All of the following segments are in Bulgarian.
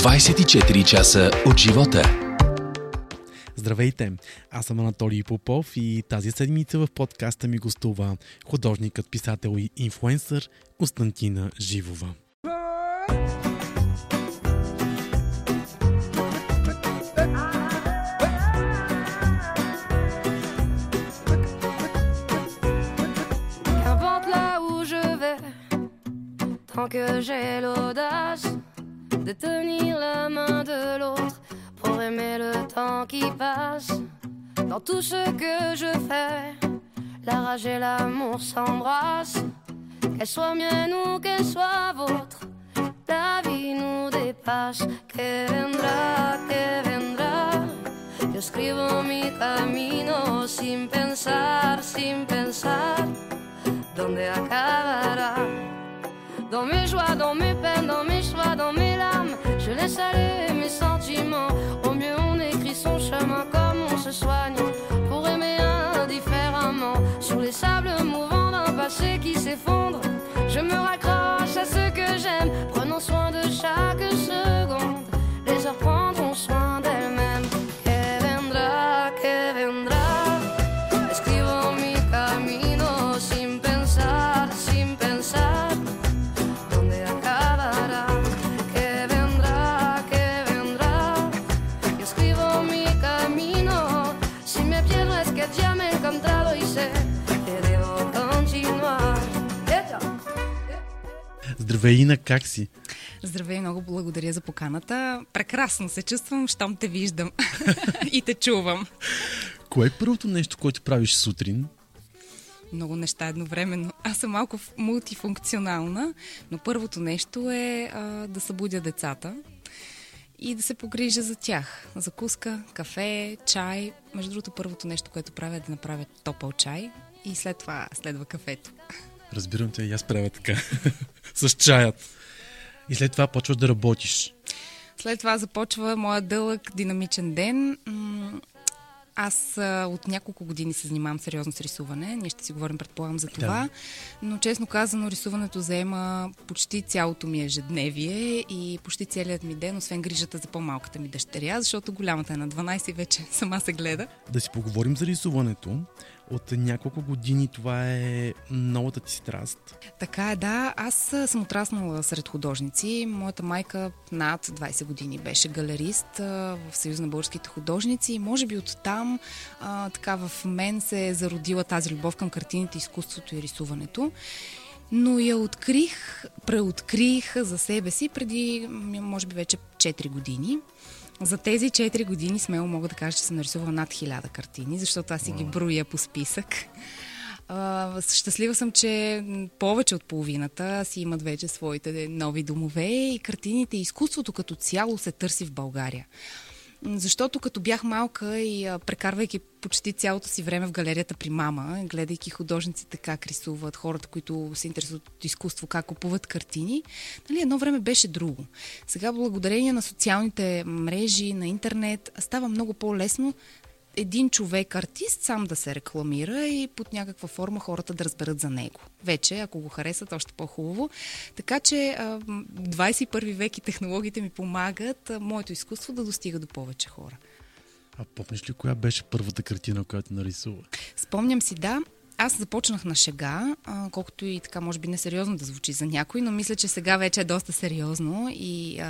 24 часа от живота. Здравейте! Аз съм Анатолий Попов и тази седмица в подкаста ми гостува художникът, писател и инфлуенсър Константина Живова. Tant que j'ai l'audace de tenir la main de l'autre pour aimer le temps qui passe. Dans tout ce que je fais, la rage et l'amour s'embrassent. Qu'elle soit mienne ou qu'elle soit vôtre, la vie nous dépasse. Que vendrá, que vendrá. Yo escribo mi camino sin pensar, sin pensar dónde acabará? Dans mes joies, dans mes peines, dans mes choix, dans mes larmes, je laisse aller mes sentiments. Au mieux, on écrit son chemin comme on se soigne pour aimer indifféremment. Sur les sables mouvants d'un passé qui s'effondre, je me raccroche à ce que j'aime, Здравей, Ина, как си? Здравей, много благодаря за поканата. Прекрасно се чувствам, щом те виждам и те чувам. Кое е първото нещо, което правиш сутрин? Много неща едновременно. Аз съм малко мултифункционална, но първото нещо е а, да събудя децата и да се погрижа за тях. Закуска, кафе, чай. Между другото, първото нещо, което правя е да направя топъл чай и след това следва кафето. Разбирам те, и аз правя така. С чаят. И след това почваш да работиш. След това започва моя дълъг, динамичен ден. Аз а, от няколко години се занимавам сериозно с рисуване. Ние ще си говорим, предполагам, за това. Но честно казано, рисуването заема почти цялото ми ежедневие и почти целият ми ден, освен грижата за по-малката ми дъщеря, защото голямата е на 12 и вече сама се гледа. Да си поговорим за рисуването. От няколко години това е новата ти страст. Така е, да. Аз съм отраснала сред художници. Моята майка над 20 години беше галерист в Съюз на българските художници и може би оттам а, така в мен се е зародила тази любов към картините, изкуството и рисуването. Но я открих, преоткрих за себе си преди, може би вече 4 години. За тези 4 години смело мога да кажа, че съм нарисувала над 1000 картини, защото аз си ги броя по списък. А, щастлива съм, че повече от половината си имат вече своите нови домове и картините и изкуството като цяло се търси в България. Защото като бях малка и а, прекарвайки почти цялото си време в галерията при мама, гледайки художниците как рисуват, хората, които се интересуват от изкуство, как купуват картини, нали, едно време беше друго. Сега, благодарение на социалните мрежи, на интернет, става много по-лесно един човек, артист, сам да се рекламира и под някаква форма хората да разберат за него. Вече, ако го харесат, още по-хубаво. Така че а, м, 21 век и технологиите ми помагат моето изкуство да достига до повече хора. А помниш ли коя беше първата картина, която нарисува? Спомням си, да, аз започнах на шега, колкото и така, може би несериозно да звучи за някой, но мисля, че сега вече е доста сериозно и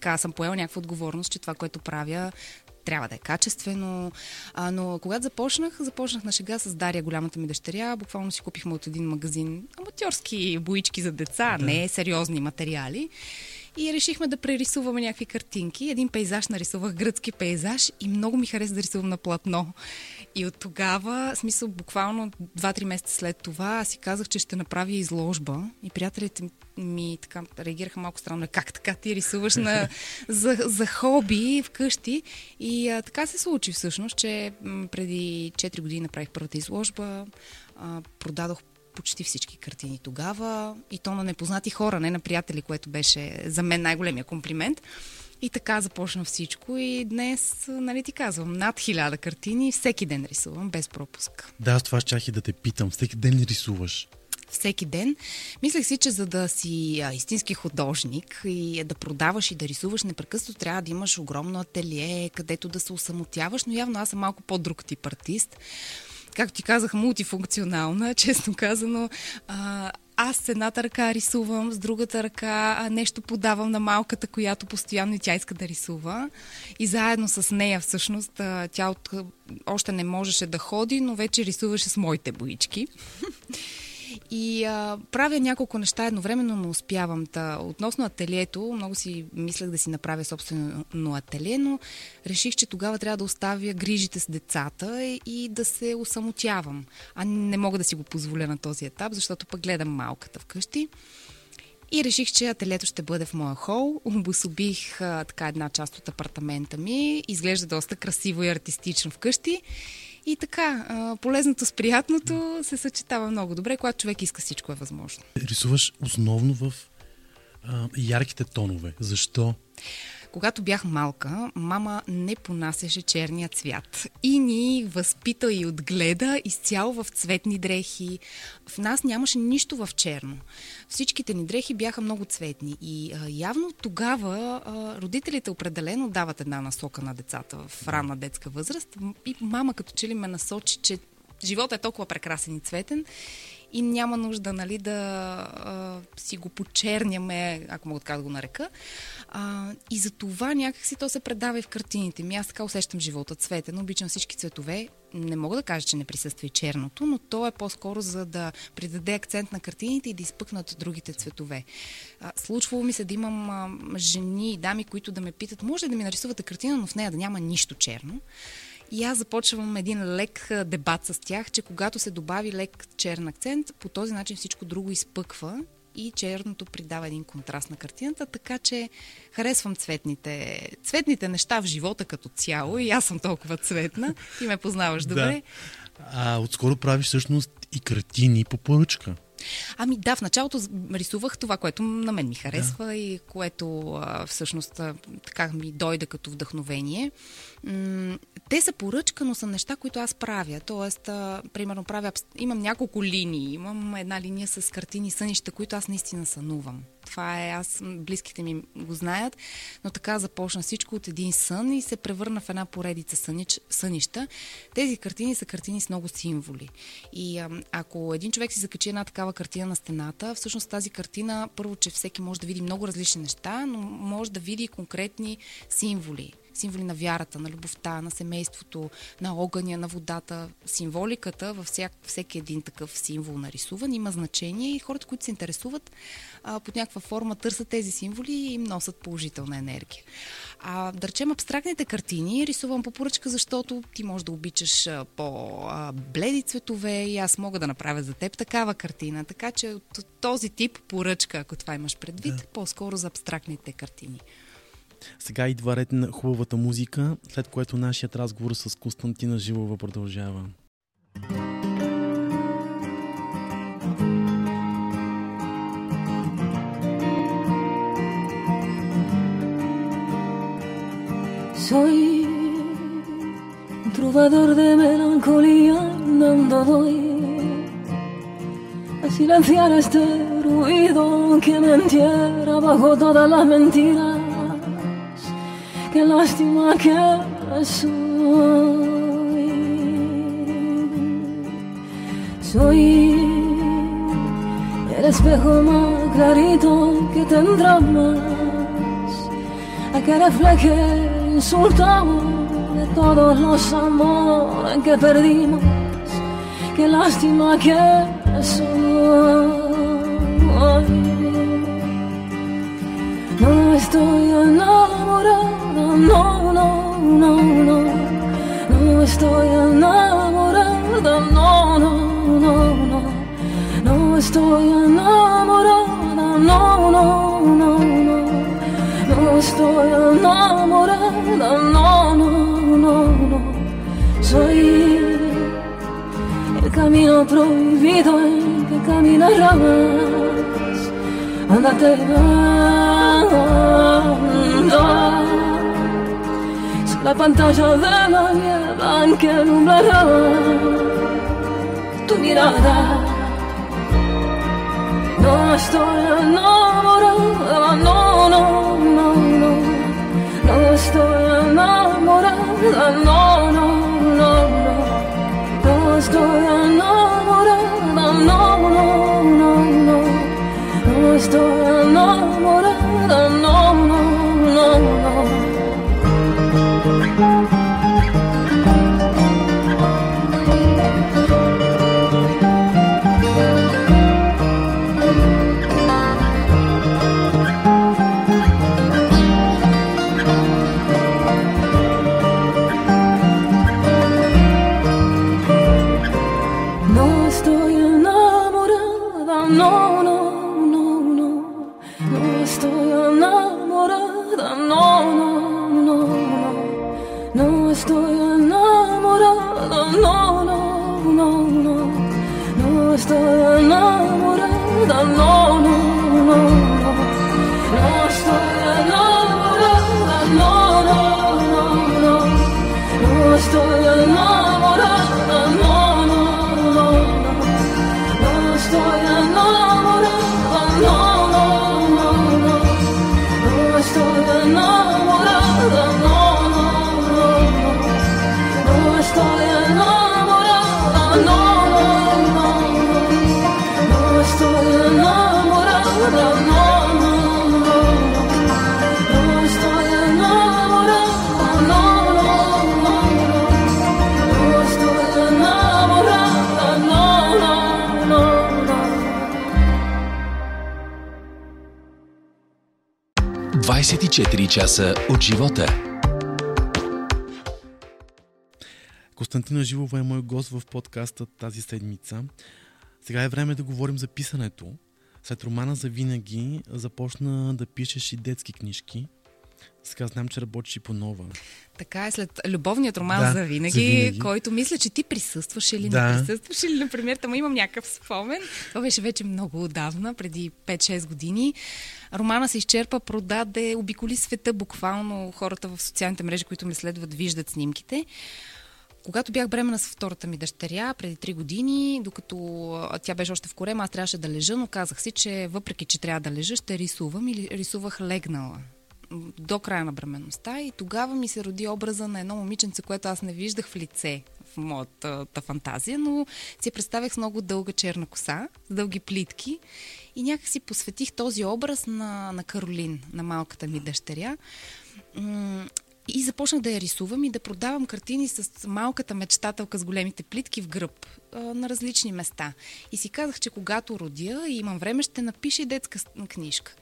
така съм поела някаква отговорност, че това, което правя, трябва да е качествено. А, но когато започнах, започнах на шега с Дария, голямата ми дъщеря. Буквално си купихме от един магазин аматьорски боички за деца, Да. не сериозни материали. И решихме да прерисуваме някакви картинки. Един пейзаж нарисувах, гръцки пейзаж и много ми хареса да рисувам на платно. И от тогава, смисъл буквално 2-3 месеца след това, аз си казах, че ще направя изложба. И приятелите ми така реагираха малко странно. Как така ти рисуваш на, за, за хоби вкъщи? И а, така се случи всъщност, че преди 4 години направих първата изложба. А, продадох почти всички картини тогава и то на непознати хора, не на приятели, което беше за мен най-големия комплимент. И така започна всичко и днес, нали ти казвам, над хиляда картини всеки ден рисувам, без пропуск. Да, аз това щях и да те питам. Всеки ден ли рисуваш? всеки ден. Мислех си, че за да си а, истински художник и да продаваш и да рисуваш непрекъснато, трябва да имаш огромно ателие, където да се усамотяваш, но явно аз съм малко по-друг тип артист както ти казах, мултифункционална, честно казано. А, аз с едната ръка рисувам, с другата ръка нещо подавам на малката, която постоянно и тя иска да рисува. И заедно с нея всъщност тя от, още не можеше да ходи, но вече рисуваше с моите боички. И а, правя няколко неща едновременно, но успявам. Та, относно ателието, много си мислех да си направя собствено ателие, но реших, че тогава трябва да оставя грижите с децата и да се усамотявам. А не мога да си го позволя на този етап, защото пък гледам малката вкъщи. И реших, че ателието ще бъде в моя хол. Обособих а, така една част от апартамента ми. Изглежда доста красиво и артистично вкъщи. И така, полезното с приятното се съчетава много добре, когато човек иска всичко е възможно. Рисуваш основно в а, ярките тонове. Защо? Когато бях малка, мама не понасяше черния цвят и ни възпита и отгледа изцяло в цветни дрехи. В нас нямаше нищо в черно. Всичките ни дрехи бяха много цветни и а, явно тогава а, родителите определено дават една насока на децата в ранна детска възраст и мама като че ли ме насочи, че живота е толкова прекрасен и цветен и няма нужда нали, да а, си го почерняме, ако мога така да го нарека. А, и за това някакси то се предава и в картините ми. Аз така усещам живота цветен, обичам всички цветове. Не мога да кажа, че не присъства и черното, но то е по-скоро за да придаде акцент на картините и да изпъкнат другите цветове. А, случвало ми се да имам а, жени и дами, които да ме питат, може ли да ми нарисувате картина, но в нея да няма нищо черно. И аз започвам един лек дебат с тях, че когато се добави лек черен акцент, по този начин всичко друго изпъква и черното придава един контраст на картината, така че харесвам цветните, цветните неща в живота като цяло и аз съм толкова цветна и ме познаваш добре. Да. А отскоро правиш всъщност и картини по поръчка. Ами да, в началото рисувах това, което на мен ми харесва да. и което а, всъщност а, така ми дойде като вдъхновение. М- те са поръчка, но са неща, които аз правя. Тоест, а, примерно, правя, имам няколко линии. Имам една линия с картини сънища, които аз наистина сънувам. Това е, аз, близките ми го знаят, но така започна всичко от един сън и се превърна в една поредица сънич, сънища. Тези картини са картини с много символи. И а, ако един човек си закачи една такава картина на стената, всъщност тази картина, първо, че всеки може да види много различни неща, но може да види конкретни символи символи на вярата, на любовта, на семейството, на огъня, на водата. Символиката във всяк, всеки един такъв символ нарисуван има значение и хората, които се интересуват а, под някаква форма, търсят тези символи и им носят положителна енергия. А да речем абстрактните картини рисувам по поръчка, защото ти можеш да обичаш по-бледи цветове и аз мога да направя за теб такава картина. Така че от този тип поръчка, ако това имаш предвид, да. по-скоро за абстрактните картини. Сега идва ред на хубавата музика, след което нашият разговор с Константина Жилова продължава. Soy trovador de melancolía, andando doy a silenciar este ruido que me entierra bajo todas las mentiras qué lástima que soy. Soy el espejo más clarito que tendrá más a que refleje el insulto de todos los amores que perdimos. Qué lástima que soy. No estoy enamorada no, no, no, no, no estoy enamorada, no, no, no, no, no estoy enamorada, no, no, no, no, no estoy enamorada, no, no, no, no, soy el camino prohibido en que caminarás, andate, andate la pantalla de la niebla que nublará tu mirada. No estoy enamorada, no, no, no, no. No estoy enamorada, no, no, no, no. No estoy enamorada, no, no. No estoy enamorada, no, no, no, no. No estoy enamorada, no, no, hastığına vurandan know. 24 часа от живота. Константина Живова е мой гост в подкаста тази седмица. Сега е време да говорим за писането. След романа за винаги започна да пишеш и детски книжки. Сега знам, че работиш и по нова. Така е, след любовният роман Да, за, винаги, за винаги. който мисля, че ти присъстваш или Да. не присъстваш или, например, там имам някакъв спомен. Това беше вече много отдавна, преди 5-6 години. Романа се изчерпа, продаде, обиколи света, буквално хората в социалните мрежи, които ме следват, виждат снимките. Когато бях бремена с втората ми дъщеря преди 3 години, докато тя беше още в корема, аз трябваше да лежа, но казах си, че въпреки, че трябва да лежа, ще рисувам или рисувах легнала до края на бременността и тогава ми се роди образа на едно момиченце, което аз не виждах в лице в моята та фантазия, но си представях с много дълга черна коса, с дълги плитки и някак си посветих този образ на, на Каролин, на малката ми дъщеря. И започнах да я рисувам и да продавам картини с малката мечтателка с големите плитки в гръб на различни места. И си казах, че когато родя и имам време, ще напиша и детска книжка.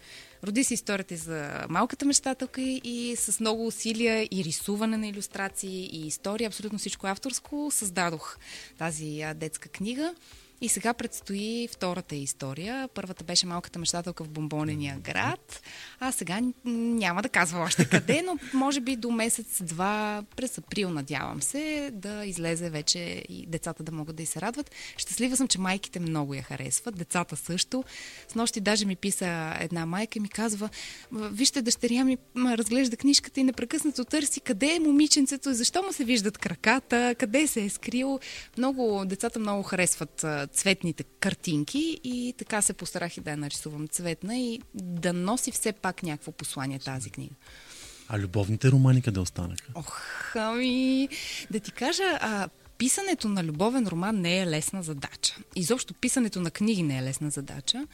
Роди се историята за малката мечтателка и, с много усилия и рисуване на иллюстрации и история, абсолютно всичко авторско, създадох тази детска книга. И сега предстои втората история. Първата беше малката мечтателка в бомбонения град. А сега няма да казва още къде, но може би до месец-два, през април, надявам се, да излезе вече и децата да могат да й се радват. Щастлива съм, че майките много я харесват, децата също. С нощи даже ми писа една майка и ми казва, «М, вижте, дъщеря ми разглежда книжката и непрекъснато търси къде е момиченцето, защо му се виждат краката, къде се е скрил. Много, децата много харесват цветните картинки и така се постарах и да я нарисувам цветна и да носи все пак някакво послание тази книга. А любовните романи къде останаха? Ох, ами, да ти кажа, а, писането на любовен роман не е лесна задача. Изобщо писането на книги не е лесна задача.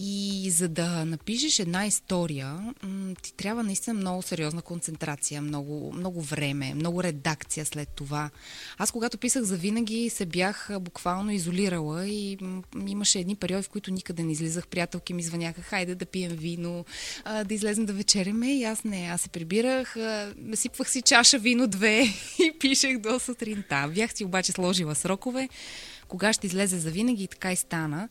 И за да напишеш една история, ти трябва наистина много сериозна концентрация, много, много време, много редакция след това. Аз когато писах за винаги се бях буквално изолирала и имаше едни периоди, в които никъде не излизах. Приятелки ми звъняха, хайде да пием вино, да излезем да вечеряме. И аз не, аз се прибирах, а, насипвах си чаша вино две и пишех до сутринта. Си обаче сложила срокове, кога ще излезе за винаги и така и стана.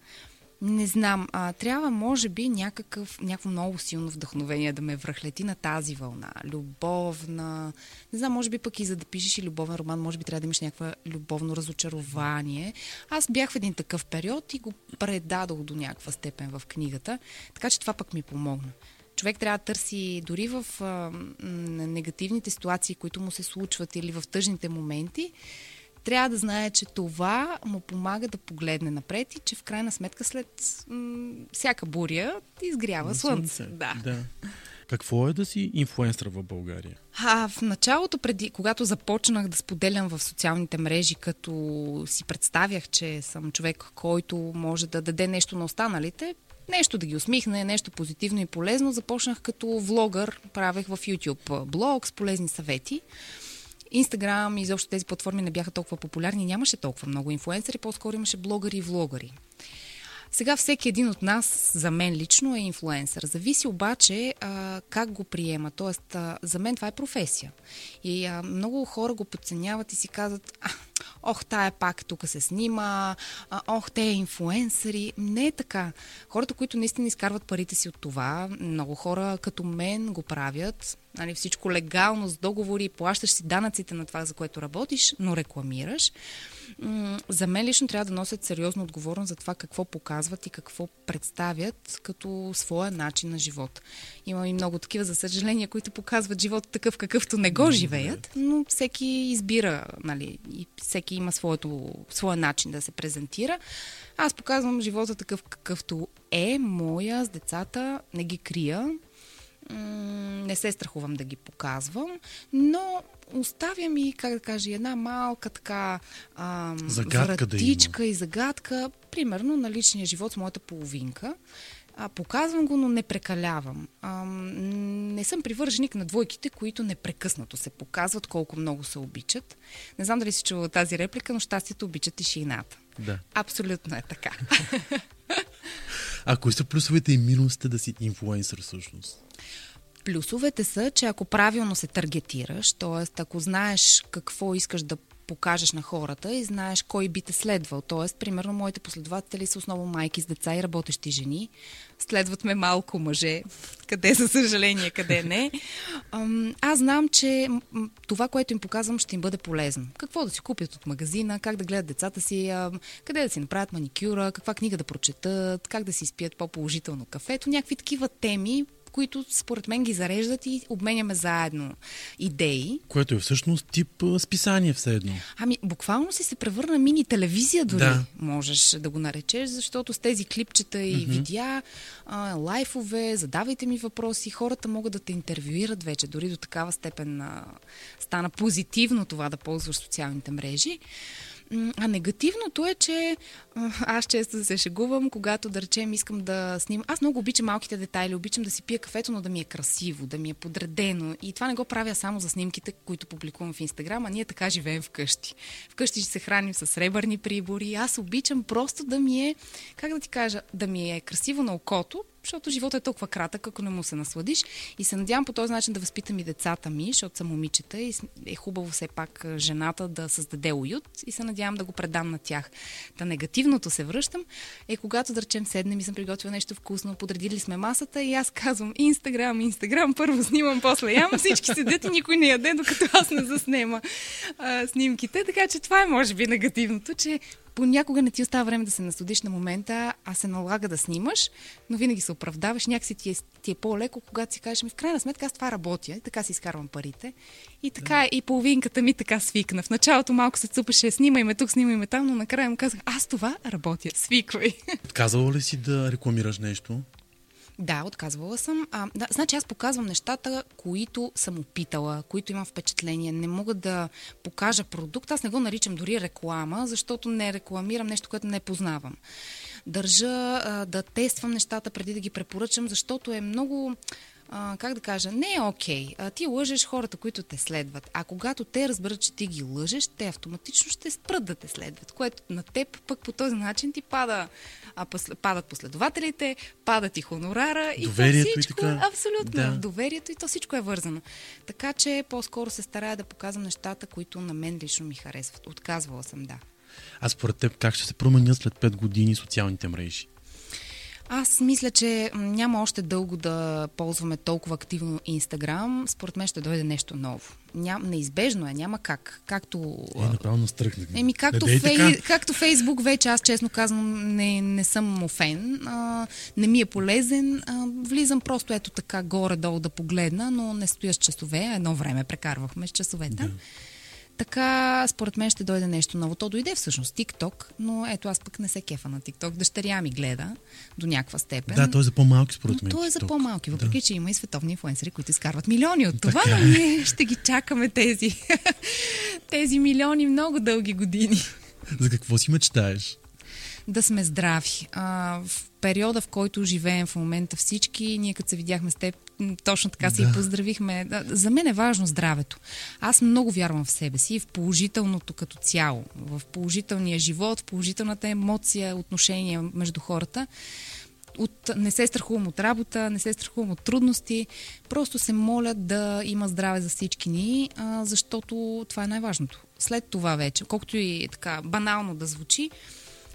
Не знам, а, трябва може би някакъв, някакво много силно вдъхновение да ме връхлети на тази вълна. Любовна, не знам, може би пък и за да пишеш и любовен роман, може би трябва да имаш някаква любовно разочарование. Аз бях в един такъв период и го предадох до някаква степен в книгата, така че това пък ми помогна. Човек трябва да търси дори в а, негативните ситуации, които му се случват или в тъжните моменти, трябва да знае, че това му помага да погледне напред и че в крайна сметка след м- всяка буря изгрява слънце. Да. да. Какво е да си инфлуенсър в България? А, в началото, преди, когато започнах да споделям в социалните мрежи, като си представях, че съм човек, който може да даде нещо на останалите, нещо да ги усмихне, нещо позитивно и полезно, започнах като влогър, правех в YouTube блог с полезни съвети. Инстаграм и изобщо тези платформи не бяха толкова популярни, нямаше толкова много инфлуенсъри, по-скоро имаше блогъри и влогъри. Сега всеки един от нас, за мен лично, е инфлуенсър. Зависи обаче а, как го приема. Тоест, а, за мен това е професия. И а, много хора го подценяват и си казват, а, ох, тая пак тук се снима, а, ох, те е инфлуенсъри. Не е така. Хората, които наистина изкарват парите си от това, много хора като мен го правят, нали, всичко легално, с договори, плащаш си данъците на това, за което работиш, но рекламираш за мен лично трябва да носят сериозно отговорност за това какво показват и какво представят като своя начин на живот. Има и много такива, за съжаление, които показват живота такъв, какъвто не го живеят, но всеки избира, нали, и всеки има своето, своя начин да се презентира. Аз показвам живота такъв, какъвто е, моя, с децата, не ги крия, не се страхувам да ги показвам, но оставям и, как да кажа, една малка така а, загадка вратичка да и загадка, примерно на личния живот с моята половинка. А, показвам го, но не прекалявам. А, не съм привърженик на двойките, които непрекъснато се показват колко много се обичат. Не знам дали си чува тази реплика, но щастието обича тишината. Да. Абсолютно е така. а кои са плюсовете и минусите да си инфлуенсър всъщност? Плюсовете са, че ако правилно се таргетираш, т.е. ако знаеш какво искаш да покажеш на хората и знаеш кой би те следвал. Тоест, примерно, моите последователи са основно майки с деца и работещи жени. Следват ме малко мъже, къде за съжаление, къде не. Аз знам, че това, което им показвам, ще им бъде полезно. Какво да си купят от магазина, как да гледат децата си, къде да си направят маникюра, каква книга да прочетат, как да си спият по-положително кафето, някакви такива теми, които според мен ги зареждат и обменяме заедно идеи. Което е всъщност тип списание все едно. Ами, буквално си се превърна мини телевизия дори, да. можеш да го наречеш, защото с тези клипчета и mm-hmm. видеа, а, лайфове, задавайте ми въпроси, хората могат да те интервюират вече, дори до такава степен а, стана позитивно това да ползваш социалните мрежи. А негативното е, че аз често се шегувам, когато да речем искам да снимам. Аз много обичам малките детайли, обичам да си пия кафето, но да ми е красиво, да ми е подредено. И това не го правя само за снимките, които публикувам в Инстаграм, а ние така живеем вкъщи. Вкъщи ще се храним с сребърни прибори. Аз обичам просто да ми е, как да ти кажа, да ми е красиво на окото, защото живота е толкова кратък, ако не му се насладиш. И се надявам по този начин да възпитам и децата ми, защото са момичета и е хубаво все пак жената да създаде уют и се надявам да го предам на тях. Та негативното се връщам е когато, да речем, седнем и съм приготвила нещо вкусно, подредили сме масата и аз казвам Инстаграм, Инстаграм, първо снимам, после ям, всички седят и никой не яде, докато аз не заснема а, снимките. Така че това е, може би, негативното, че понякога не ти остава време да се насладиш на момента, а се налага да снимаш, но винаги се оправдаваш. Някакси ти е, ти е по-леко, когато си кажеш, ми в крайна сметка аз това работя и така си изкарвам парите. И така да. и половинката ми така свикна. В началото малко се цупеше, снимай ме тук, снимай ме там, но накрая му казах, аз това работя, свиквай. Казала ли си да рекламираш нещо? Да, отказвала съм. А, да, значи аз показвам нещата, които съм опитала, които имам впечатление. Не мога да покажа продукт. Аз не го наричам дори реклама, защото не рекламирам нещо, което не познавам. Държа а, да тествам нещата преди да ги препоръчам, защото е много а, как да кажа, не е окей. Okay. ти лъжеш хората, които те следват. А когато те разберат, че ти ги лъжеш, те автоматично ще спрат да те следват, което на теб пък по този начин ти пада, а, посл... падат последователите, падат и хонорара доверието и то всичко, и така. абсолютно, да. доверието и то всичко е вързано. Така че по-скоро се старая да показвам нещата, които на мен лично ми харесват. Отказвала съм, да. А според теб как ще се променят след 5 години социалните мрежи? Аз мисля, че няма още дълго да ползваме толкова активно Инстаграм. Според мен ще дойде нещо ново. Ням, неизбежно е, няма как. Както... Е, направо стръхнах. Еми, както, фей, както Фейсбук вече, аз честно казвам, не, не съм му фен. А, не ми е полезен. А, влизам просто ето така горе-долу да погледна, но не стоя с часове. Едно време прекарвахме с часове Да. Така, според мен ще дойде нещо ново. То дойде всъщност TikTok, но ето аз пък не се кефа на TikTok. Дъщеря ми гледа до някаква степен. Да, той е за по-малки според мен. Той е за по-малки, въпреки Да. че има и световни инфуенсери, които изкарват милиони от това, Така но е. ние ще ги чакаме тези, тези милиони много дълги години. За какво си мечтаеш? Да сме здрави. А, в периода, в който живеем в момента всички, ние като се видяхме с теб, точно така се Да. и поздравихме. За мен е важно здравето. Аз много вярвам в себе си, в положителното като цяло, в положителния живот, в положителната емоция, отношения между хората. От, не се страхувам от работа, не се страхувам от трудности. Просто се моля да има здраве за всички ни, а, защото това е най-важното. След това вече, колкото и така банално да звучи,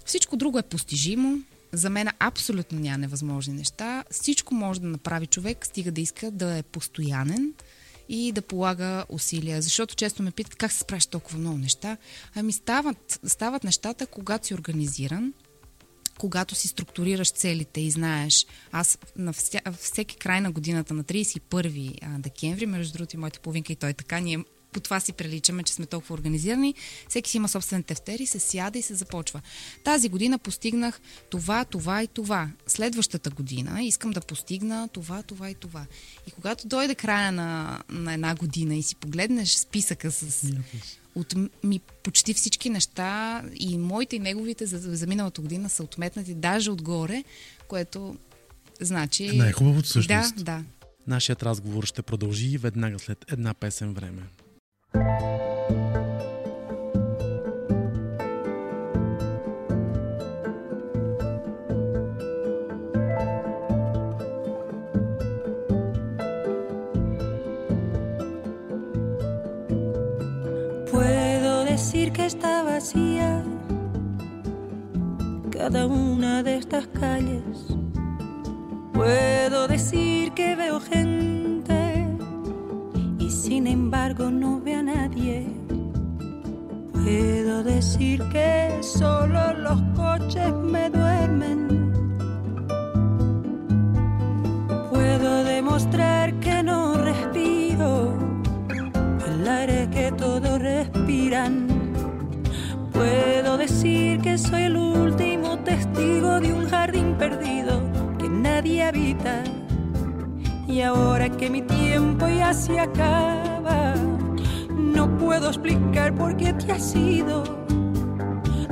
всичко друго е постижимо. За мен абсолютно няма невъзможни неща. Всичко може да направи човек, стига да иска да е постоянен и да полага усилия. Защото често ме питат как се справиш толкова много неща. Ами стават, стават нещата, когато си организиран, когато си структурираш целите и знаеш, аз на вся, всеки край на годината, на 31 а, декември, между другото и моята половинка и той така, ние по това си приличаме, че сме толкова организирани. Всеки си има собствен тефтер и се сяда и се започва. Тази година постигнах това, това и това. Следващата година искам да постигна това, това и това. И когато дойде края на, на една година и си погледнеш списъка с от ми почти всички неща и моите и неговите за, за миналата година са отметнати даже отгоре, което значи... Най-хубавото всъщност. Да, да. Нашият разговор ще продължи веднага след една песен време. Puedo decir que está vacía cada una de estas calles. Puedo decir que veo gente sin embargo no veo a nadie. Puedo decir que solo los coches me duermen. Puedo demostrar que no respiro el aire que todos respiran. Puedo decir que soy el último testigo de un jardín perdido que nadie habita. Y ahora que mi tiempo ya acaba, no puedo explicar por qué te has ido.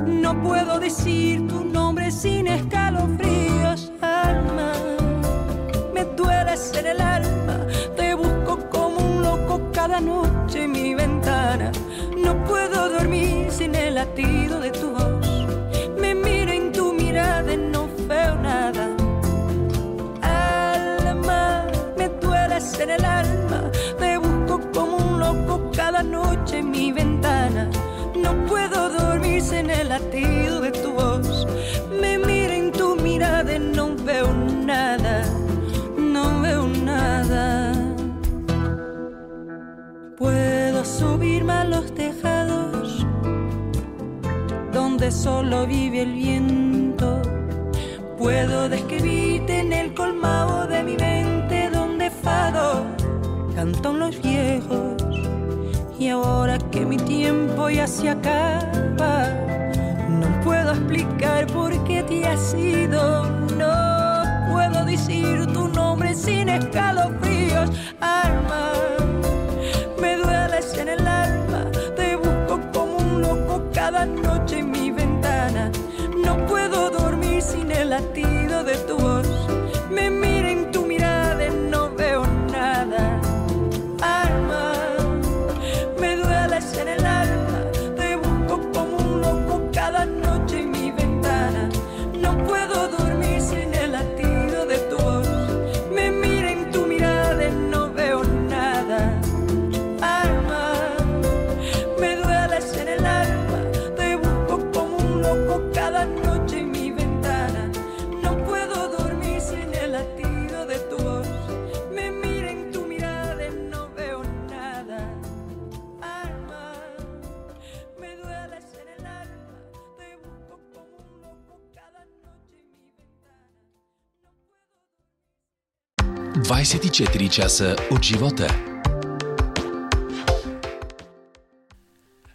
No puedo decir tu nombre sin escalofríos, alma. Me dueles en el alma, te busco como un loco cada noche en mi ventana. No puedo dormir sin el latido de tu voz. Noche en mi ventana. No puedo dormir sin el latido de tu voz. Me miro en tu mirada y no veo nada, no veo nada. Puedo subirme a los tejados donde solo vive el viento. Puedo describirte en el colmado de mi mente donde fado cantan los viejos. Y ahora que mi tiempo ya se acaba, no puedo explicar por qué te has ido. No puedo decir tu nombre sin escalofríos, alma. Me dueles en el alma, te busco como un loco cada noche en mi ventana. No puedo dormir sin el latido 24 часа от живота.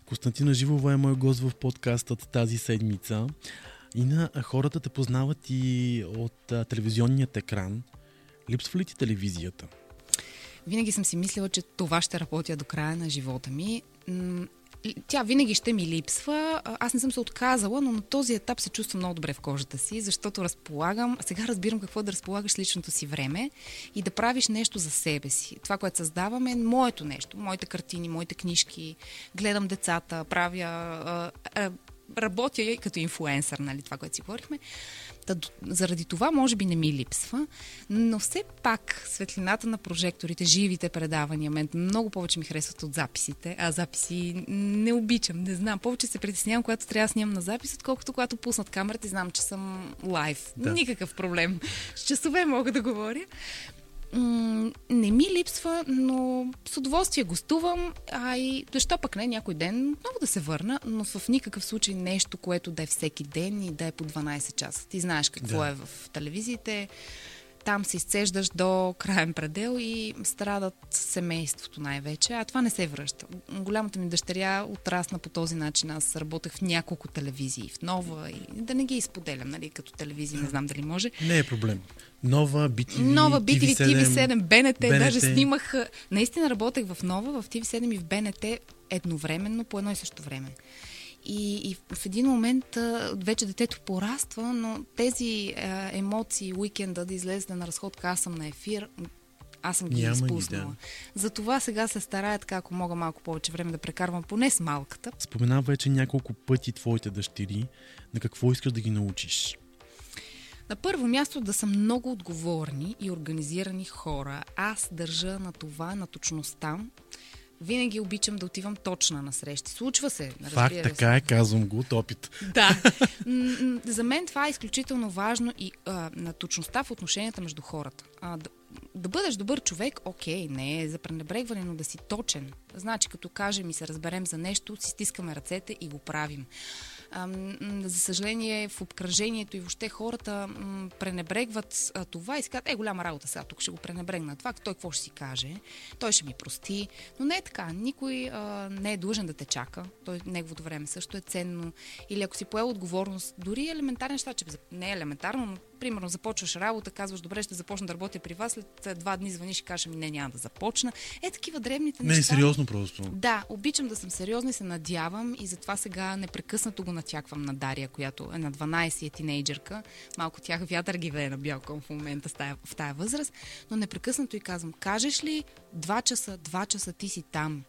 Константина Живова е мой гост в подкастът тази седмица. И на хората те познават и от а, телевизионният екран. Липсва ли ти телевизията? Винаги съм си мислила, че това ще работя до края на живота ми. Тя винаги ще ми липсва. Аз не съм се отказала, но на този етап се чувствам много добре в кожата си, защото разполагам. Сега разбирам какво е да разполагаш личното си време и да правиш нещо за себе си. Това, което създаваме, е моето нещо. Моите картини, моите книжки. Гледам децата, правя. Работя и като инфуенсър, нали, това, което си говорихме. Та, заради това може би не ми липсва, но все пак светлината на прожекторите, живите предавания, мен много повече ми харесват от записите. А записи не обичам, не знам. Повече се притеснявам, когато трябва да снимам на запис, отколкото когато пуснат камерата и знам, че съм лайв. Да. Никакъв проблем. С часове мога да говоря. М, не ми липсва, но с удоволствие гостувам, а и защо пък не някой ден много да се върна, но в никакъв случай нещо, което да е всеки ден и да е по 12 часа. Ти знаеш какво Да. е в телевизиите. Там се изцеждаш до крайен предел и страдат семейството най-вече, а това не се връща. Голямата ми дъщеря отрасна по този начин. Аз работех в няколко телевизии, в нова и да не ги изподелям, нали, като телевизии, не знам дали може. Не е проблем. Нова, BTV, Нова BTV, TV7, БНТ, БНТ. даже снимах. Наистина работех в Нова, в TV7 и в БНТ едновременно, по едно и също време. И, и в един момент вече детето пораства, но тези а, емоции, уикенда да излезе на разходка, аз съм на ефир, аз съм ги Няма ги, изпуснала. да. Затова сега се старая така, ако мога малко повече време да прекарвам, поне с малката. Спомена вече няколко пъти твоите дъщери. На какво искаш да ги научиш? На първо място да са много отговорни и организирани хора. Аз държа на това, на точността. Винаги обичам да отивам точна на срещи. Случва се. Факт, разбира се. така е, казвам го от опит. Да. За мен това е изключително важно и а, на точността в отношенията между хората. А, да, да бъдеш добър човек, окей, не е за пренебрегване, но да си точен. Значи, като кажем и се разберем за нещо, си стискаме ръцете и го правим. За съжаление, в обкръжението и въобще хората пренебрегват това и си казват, е, голяма работа сега, тук ще го пренебрегна. Това, той какво ще си каже? Той ще ми прости. Но не е така. Никой а, не е длъжен да те чака. Той, неговото време също е ценно. Или ако си поел отговорност, дори елементарни неща, че не е елементарно, но примерно започваш работа, казваш, добре, ще започна да работя при вас, след два дни звъниш и кажеш, ми не, няма да започна. Е, такива дребните Не е неща. сериозно просто. Да, обичам да съм сериозна и се надявам и затова сега непрекъснато го натяквам на Дария, която е на 12 и е тинейджърка. Малко тях вятър ги вее на бял кон в момента в тая, в тая възраст, но непрекъснато и казвам, кажеш ли два часа, два часа ти си там,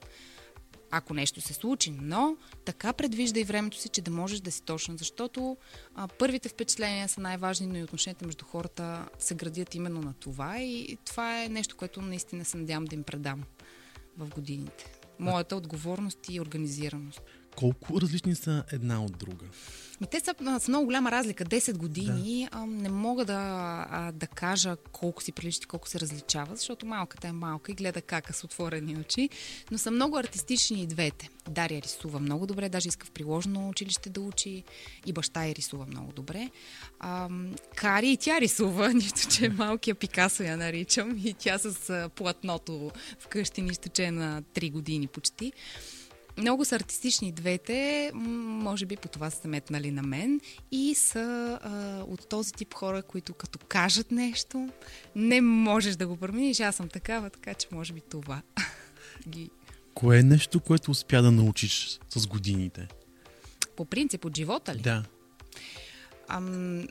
ако нещо се случи, но така предвижда и времето си, че да можеш да си точно, защото а, първите впечатления са най-важни, но и отношенията между хората се градят именно на това и това е нещо, което наистина се надявам да им предам в годините. Моята отговорност и организираност. Колко различни са една от друга? Ми те са с много голяма разлика. 10 години да. а, не мога да, а, да кажа колко си приличат и колко се различава, защото малката е малка и гледа кака с отворени очи, но са много артистични и двете. Дария рисува много добре, даже иска в приложено училище да учи и баща я рисува много добре. А, Кари и тя рисува, нищо, че малкия Пикасо я наричам и тя с платното вкъщи, нищо, че е на 3 години почти. Много са артистични двете, може би по това са се метнали на мен и са а, от този тип хора, които като кажат нещо, не можеш да го промениш. Аз съм такава, така че може би това ги... Кое е нещо, което успя да научиш с годините? По принцип от живота ли? Да. Ам,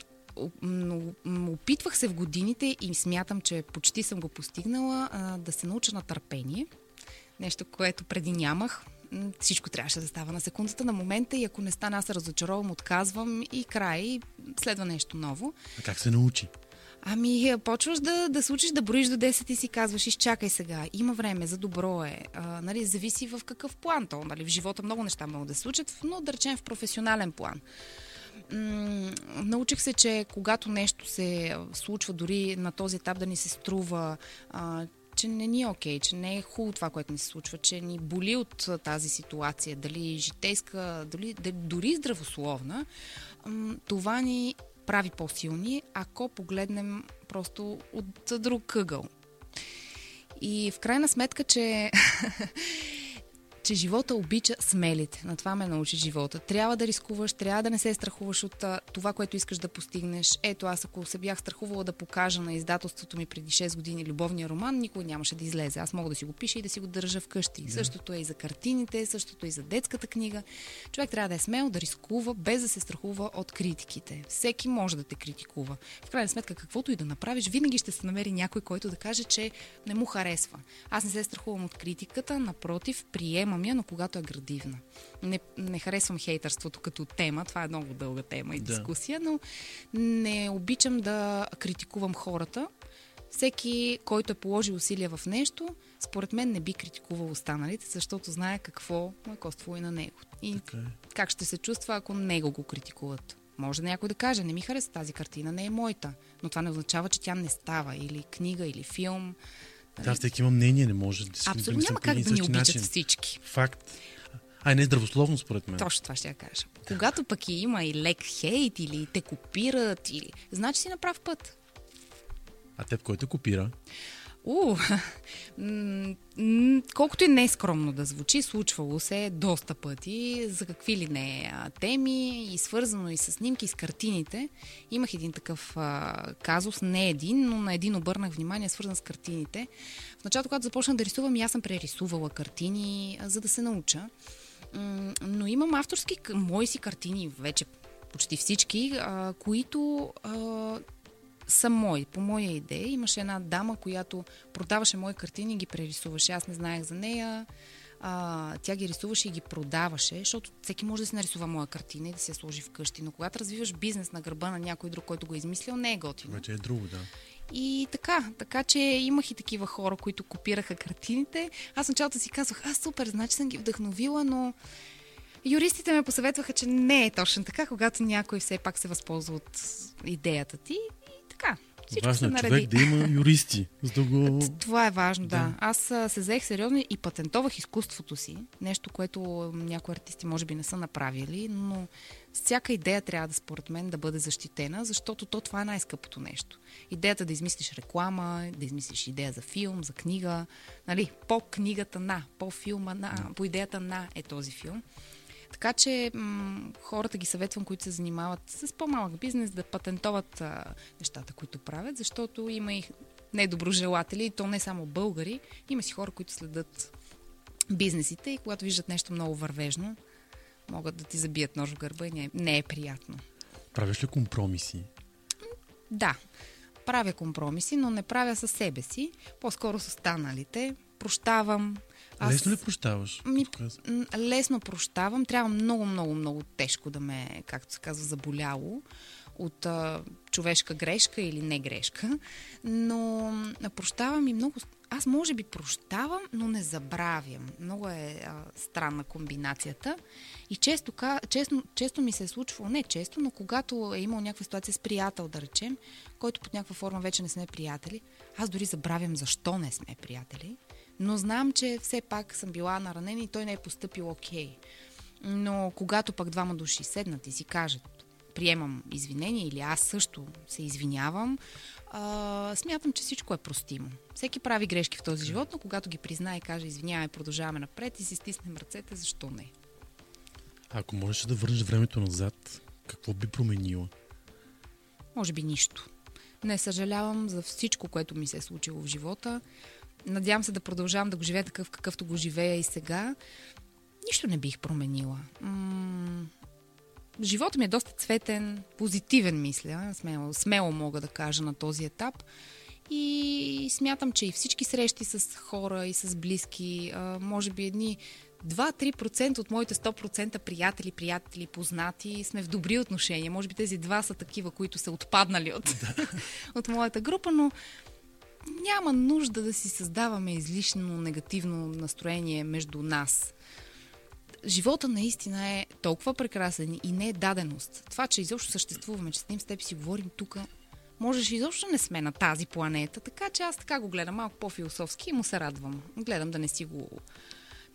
опитвах се в годините и смятам, че почти съм го постигнала а, да се науча на търпение. Нещо, което преди нямах. Всичко трябваше да става на секундата, на момента и ако не стане, аз се разочаровам, отказвам и край, и следва нещо ново. А как се научи? Ами, почваш да, да се учиш да броиш до 10 и си казваш, изчакай сега, има време, за добро е. А, нали, зависи в какъв план то. Нали, в живота много неща могат да се случат, но да речем в професионален план. М- научих се, че когато нещо се случва дори на този етап да ни се струва, а, че не ни е окей, че не е хубаво това, което ни се случва, че ни боли от тази ситуация, дали житейска, дали, дали дори здравословна, това ни прави по-силни, ако погледнем просто от друг ъгъл. И в крайна сметка, че че живота обича смелите. На това ме научи живота. Трябва да рискуваш, трябва да не се страхуваш от това, което искаш да постигнеш. Ето, аз ако се бях страхувала да покажа на издателството ми преди 6 години любовния роман, никой нямаше да излезе. Аз мога да си го пиша и да си го държа вкъщи. Да. Същото е и за картините, същото е и за детската книга. Човек трябва да е смел, да рискува, без да се страхува от критиките. Всеки може да те критикува. В крайна сметка, каквото и да направиш, винаги ще се намери някой, който да каже, че не му харесва. Аз не се страхувам от критиката, напротив, приемам я, но когато е градивна. Не, не харесвам хейтърството като тема, това е много дълга тема и дискусия, да. но не обичам да критикувам хората. Всеки, който е положил усилия в нещо, според мен не би критикувал останалите, защото знае какво му е коствало и на него. И така е. как ще се чувства, ако него го критикуват. Може някой да каже, не ми хареса тази картина, не е моята. Но това не означава, че тя не става. Или книга, или филм. Да, всеки има мнение, не може да си Абсолютно няма как да ни обичат начин. всички. Факт. А не здравословно, според мен. Точно това ще я кажа. Когато пък и има и лек хейт, или те копират, или... значи си на прав път. А теб кой те копира? У, колкото и не е скромно да звучи, случвало се доста пъти, за какви ли не теми и свързано и с снимки, и с картините. Имах един такъв а, казус, не един, но на един обърнах внимание, свързан с картините. В началото, когато започнах да рисувам, аз съм прерисувала картини, за да се науча. Но имам авторски мои си картини, вече почти всички, а, които а, са мои, по моя идея. Имаше една дама, която продаваше мои картини и ги прерисуваше. Аз не знаех за нея. А, тя ги рисуваше и ги продаваше, защото всеки може да си нарисува моя картина и да се сложи вкъщи. Но когато развиваш бизнес на гърба на някой друг, който го е измислил, не е готино. Вече е друго, да. И така, така че имах и такива хора, които копираха картините. Аз началото си казвах, аз супер, значи съм ги вдъхновила, но юристите ме посъветваха, че не е точно така, когато някой все пак се възползва от идеята ти така. Всичко важно се е човек да има юристи. За да го... Това е важно, да. да. Аз се взех сериозно и патентовах изкуството си. Нещо, което някои артисти може би не са направили, но всяка идея трябва да, според мен, да бъде защитена, защото то това е най-скъпото нещо. Идеята да измислиш реклама, да измислиш идея за филм, за книга, нали, по книгата на, по филма на, по идеята на е този филм. Така че м- хората ги съветвам, които се занимават с по-малък бизнес, да патентоват а, нещата, които правят, защото има и недоброжелатели, и то не само българи, има си хора, които следят бизнесите и когато виждат нещо много вървежно, могат да ти забият нож в гърба и не е, не е приятно. Правиш ли компромиси? Да, правя компромиси, но не правя със себе си, по-скоро с останалите. Прощавам, аз... Лесно ли прощаваш? Ми, лесно прощавам. Трябва много, много, много тежко да ме, както се казва, заболяло от а, човешка грешка или не грешка. Но прощавам и много... Аз може би прощавам, но не забравям. Много е а, странна комбинацията. И често, често, често ми се е случвало, не често, но когато е имал някаква ситуация с приятел, да речем, който под някаква форма вече не сме приятели, аз дори забравям защо не сме приятели но знам, че все пак съм била наранена и той не е поступил окей. Okay. Но когато пък двама души седнат и си кажат, приемам извинение или аз също се извинявам, а, смятам, че всичко е простимо. Всеки прави грешки в този живот, но когато ги признае и каже извинявай, продължаваме напред и си стиснем ръцете, защо не? Ако можеш да върнеш времето назад, какво би променила? Може би нищо. Не съжалявам за всичко, което ми се е случило в живота. Надявам се да продължавам да го живея такъв, какъвто го живея и сега. Нищо не бих променила. М- ми е доста цветен, позитивен, мисля. Смело, смело мога да кажа на този етап. И смятам, че и всички срещи с хора и с близки, може би едни 2-3% от моите 100% приятели, приятели, познати сме в добри отношения. Може би тези два са такива, които са отпаднали от, от моята група, но няма нужда да си създаваме излишно негативно настроение между нас. Живота наистина е толкова прекрасен и не е даденост. Това, че изобщо съществуваме, че с ним с теб си говорим тук, можеш изобщо не сме на тази планета, така че аз така го гледам малко по-философски и му се радвам. Гледам да не си го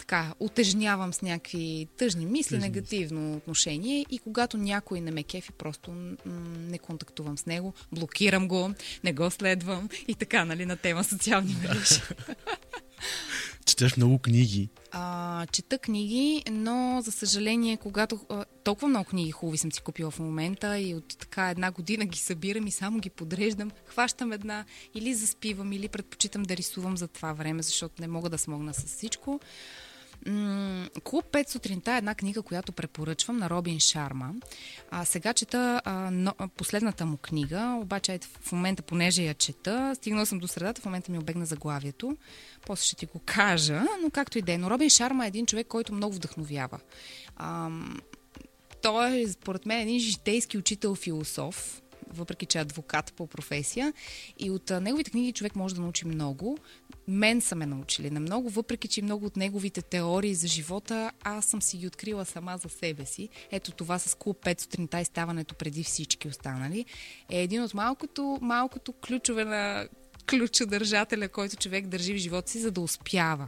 така, отежнявам с някакви тъжни мисли, Тъжни. негативно отношение и когато някой не ме кефи, просто м- не контактувам с него, блокирам го, не го следвам и така, нали, на тема социални мрежи. Четеш много книги. А, чета книги, но за съжаление, когато а, толкова много книги хубави съм си купила в момента и от така една година ги събирам и само ги подреждам, хващам една или заспивам, или предпочитам да рисувам за това време, защото не мога да смогна с всичко. М- Клуб 5 сутринта е една книга, която препоръчвам на Робин Шарма. А, сега чета а, но, а, последната му книга, обаче в момента, понеже я чета, стигнала съм до средата, в момента ми обегна заглавието. После ще ти го кажа, но както и да е. Но Робин Шарма е един човек, който много вдъхновява. Ам, той е, според мен, един житейски учител философ, въпреки че е адвокат по професия. И от неговите книги човек може да научи много. Мен са ме научили на много, въпреки че много от неговите теории за живота аз съм си ги открила сама за себе си. Ето това с клуб 5 сутринта и ставането преди всички останали е един от малкото, малкото ключове на ключодържателя, който човек държи в живота си, за да успява.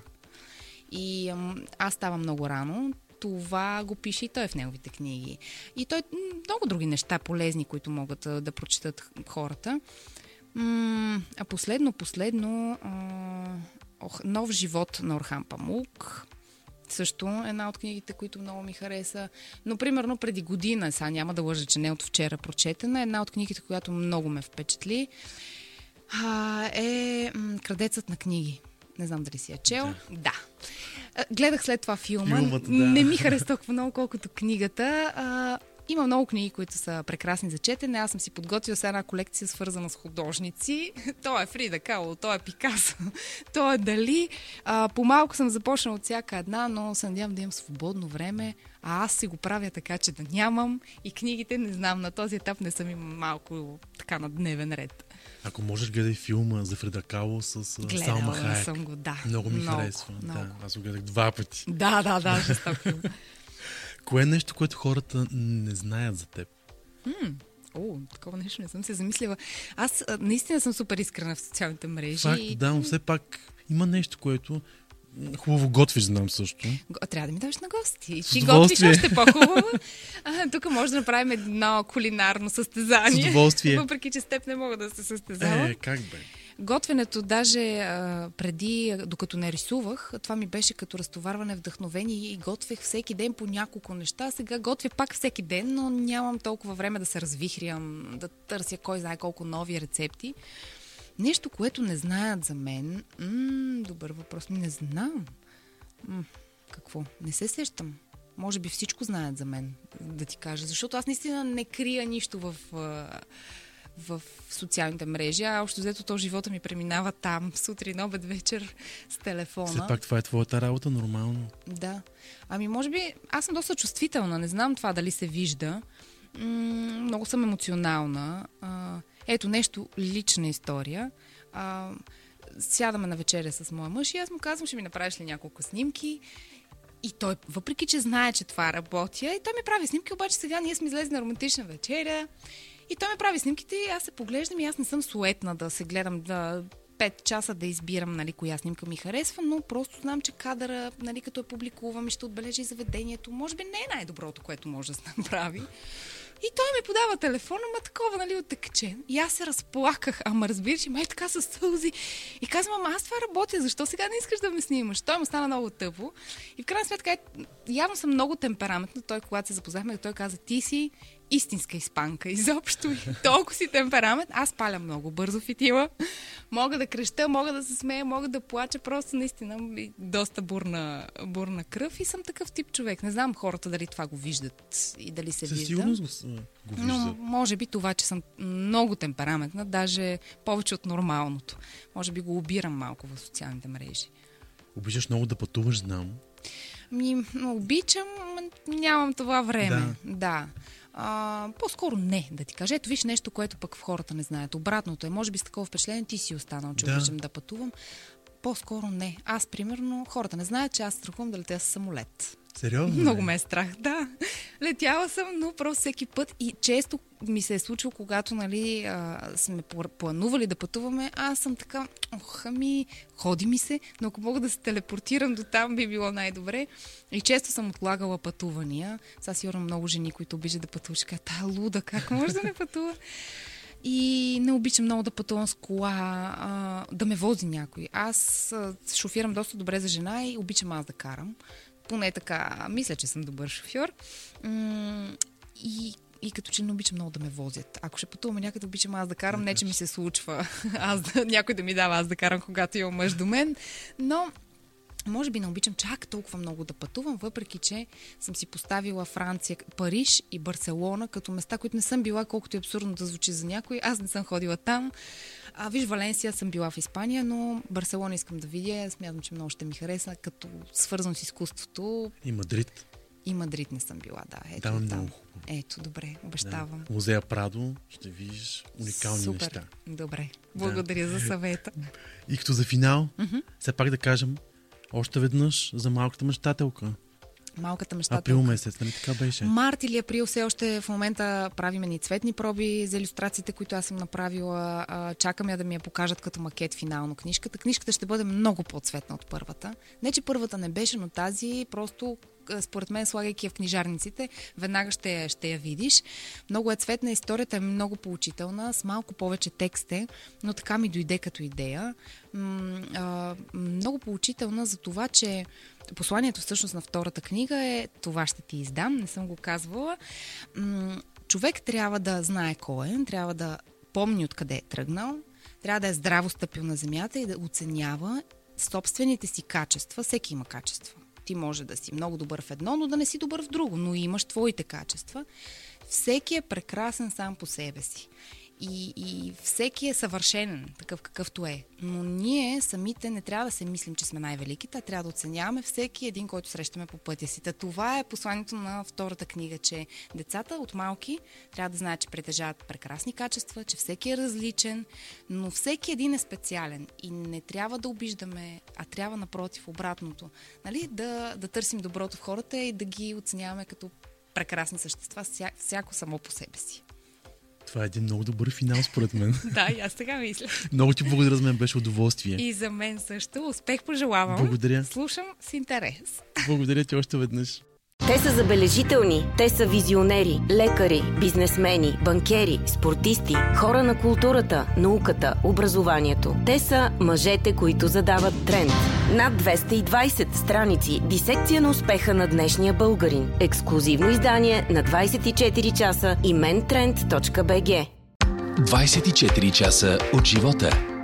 И аз ставам много рано. Това го пише и той в неговите книги. И той много други неща полезни, които могат да прочитат хората. А последно, последно, Нов живот на Орхан Памук. Също една от книгите, които много ми хареса. Но, примерно, преди година, сега няма да лъжа, че не от вчера прочетена, една от книгите, която много ме впечатли, е Крадецът на книги. Не знам дали си я чел. Да. да. Гледах след това филма. Филмът, да. Не ми хареса толкова много, колкото книгата. А, има много книги, които са прекрасни за четене. Аз съм си подготвила с една колекция, свързана с художници. То е Фрида Кало, то е Пикасо, то е Дали. А, по-малко съм започнала от всяка една, но се надявам да имам свободно време. А аз си го правя така, че да нямам. И книгите, не знам, на този етап не съм им малко така на дневен ред. Ако можеш, гледай филма за Фреда Кало с а, Салма Гледала Хаек. съм го, да. Много ми Много, харесва. много. Да, аз го гледах два пъти. Да, да, да, жесток филм. Кое е нещо, което хората не знаят за теб? О, такова нещо не съм се замислила. Аз а, наистина съм супер искрена в социалните мрежи. Факт, и- да, но все пак има нещо, което хубаво готвиш, знам също. Трябва да ми даш на гости. Ти готвиш още по-хубаво. А, тук може да направим едно кулинарно състезание. С удоволствие. Въпреки, че с теб не мога да се състезавам. Е, как бе? Готвенето, даже а, преди, докато не рисувах, това ми беше като разтоварване вдъхновение и готвех всеки ден по няколко неща. Сега готвя пак всеки ден, но нямам толкова време да се развихрям, да търся кой знае колко нови рецепти. Нещо, което не знаят за мен. М- добър въпрос. Не знам. М- какво? Не се сещам. Може би всичко знаят за мен, да ти кажа. Защото аз наистина не крия нищо в, в социалните мрежи, а общо взето то живота ми преминава там, сутрин, обед, вечер с телефона. Все пак това е твоята работа, нормално. Да. Ами, може би, аз съм доста чувствителна. Не знам това дали се вижда. М- много съм емоционална. А, ето нещо, лична история. А, сядаме на вечеря с моя мъж и аз му казвам, ще ми направиш ли няколко снимки. И той, въпреки че знае, че това работя, и той ми прави снимки, обаче сега ние сме излезли на романтична вечеря. И той ми прави снимките и аз се поглеждам и аз не съм суетна да се гледам да 5 часа да избирам нали, коя снимка ми харесва, но просто знам, че кадъра, нали, като я публикувам и ще отбележи заведението, може би не е най-доброто, което може да се направи. И той ми подава телефона, ма такова, нали, оттъкчен. И аз се разплаках, ама разбираш, и май така със сълзи. И казвам, ама аз това работя, защо сега не искаш да ме снимаш? Той му стана много тъпо. И в крайна сметка, е, явно съм много темпераментна. Той, когато се запознахме, той каза, ти си истинска испанка. Изобщо толкова си темперамент. Аз паля много бързо фитила. Мога да креща, мога да се смея, мога да плача. Просто наистина доста бурна, бурна кръв и съм такъв тип човек. Не знам хората дали това го виждат и дали се Със вижда. сигурност го, го Но виждат. може би това, че съм много темпераментна, даже повече от нормалното. Може би го обирам малко в социалните мрежи. Обичаш много да пътуваш, знам. Ми, обичам, нямам това време. Да. да. А, по-скоро не, да ти кажа. Ето виж нещо, което пък в хората не знаят. Обратното е, може би с такова впечатление ти си останал, че Да. обичам да пътувам. По-скоро не. Аз, примерно, хората не знаят, че аз страхувам да летя с самолет. Сериозно? Много ме е страх, да. Летяла съм, но просто всеки път и често ми се е случило, когато нали, а, сме пла- планували да пътуваме, аз съм така, ох, ами, ходи ми се, но ако мога да се телепортирам до там, би било най-добре. И често съм отлагала пътувания. Сега сигурно много жени, които обичат да пътуват, ще кажат, тая луда, как може да не пътува? И не обичам много да пътувам с кола, а, да ме вози някой. Аз а, шофирам доста добре за жена и обичам аз да карам. Поне така, мисля, че съм добър шофьор. И и като че не обичам много да ме возят. Ако ще пътуваме някъде, обичам аз да карам, не че ми се случва аз да, някой да ми дава аз да карам, когато има мъж до мен. Но може би не обичам чак толкова много да пътувам, въпреки че съм си поставила Франция, Париж и Барселона като места, които не съм била, колкото е абсурдно да звучи за някой. Аз не съм ходила там. А, виж, Валенсия съм била в Испания, но Барселона искам да видя. Смятам, че много ще ми хареса, като свързан с изкуството. И Мадрид. И Мадрид не съм била, да. Ето, е там. много хубаво. Ето, добре, обещавам. Да. Музея Прадо ще видиш уникални Супер. неща. Добре. Благодаря за съвета. И като за финал, все пак да кажем още веднъж за малката мечтателка. Малката мечта. Април месец, нали така беше? Март или април все още в момента правиме ни цветни проби за иллюстрациите, които аз съм направила. Чакам я да ми я покажат като макет финално книжката. Книжката ще бъде много по-цветна от първата. Не, че първата не беше, но тази просто според мен, слагайки я в книжарниците, веднага ще, ще я видиш. Много е цветна, историята е много поучителна, с малко повече текст е, но така ми дойде като идея. Много поучителна за това, че посланието всъщност на втората книга е това ще ти издам, не съм го казвала. Човек трябва да знае кой е, трябва да помни откъде е тръгнал, трябва да е здраво стъпил на земята и да оценява собствените си качества. Всеки има качества. Ти може да си много добър в едно, но да не си добър в друго, но имаш твоите качества. Всеки е прекрасен сам по себе си. И, и всеки е съвършенен, такъв какъвто е. Но ние самите не трябва да се мислим, че сме най-великите, а трябва да оценяваме всеки един, който срещаме по пътя си. Та това е посланието на втората книга, че децата от малки трябва да знаят, че притежават прекрасни качества, че всеки е различен, но всеки един е специален. И не трябва да обиждаме, а трябва напротив, обратното. Нали? Да, да търсим доброто в хората и да ги оценяваме като прекрасни същества, вся, всяко само по себе си. Това е един много добър финал, според мен. Да, и аз така мисля. много ти благодаря, за мен беше удоволствие. И за мен също. Успех пожелавам. Благодаря. Слушам с интерес. Благодаря ти още веднъж. Те са забележителни, те са визионери, лекари, бизнесмени, банкери, спортисти, хора на културата, науката, образованието. Те са мъжете, които задават тренд. Над 220 страници дисекция на успеха на днешния българин. Ексклюзивно издание на 24 часа и mentrend.bg. 24 часа от живота.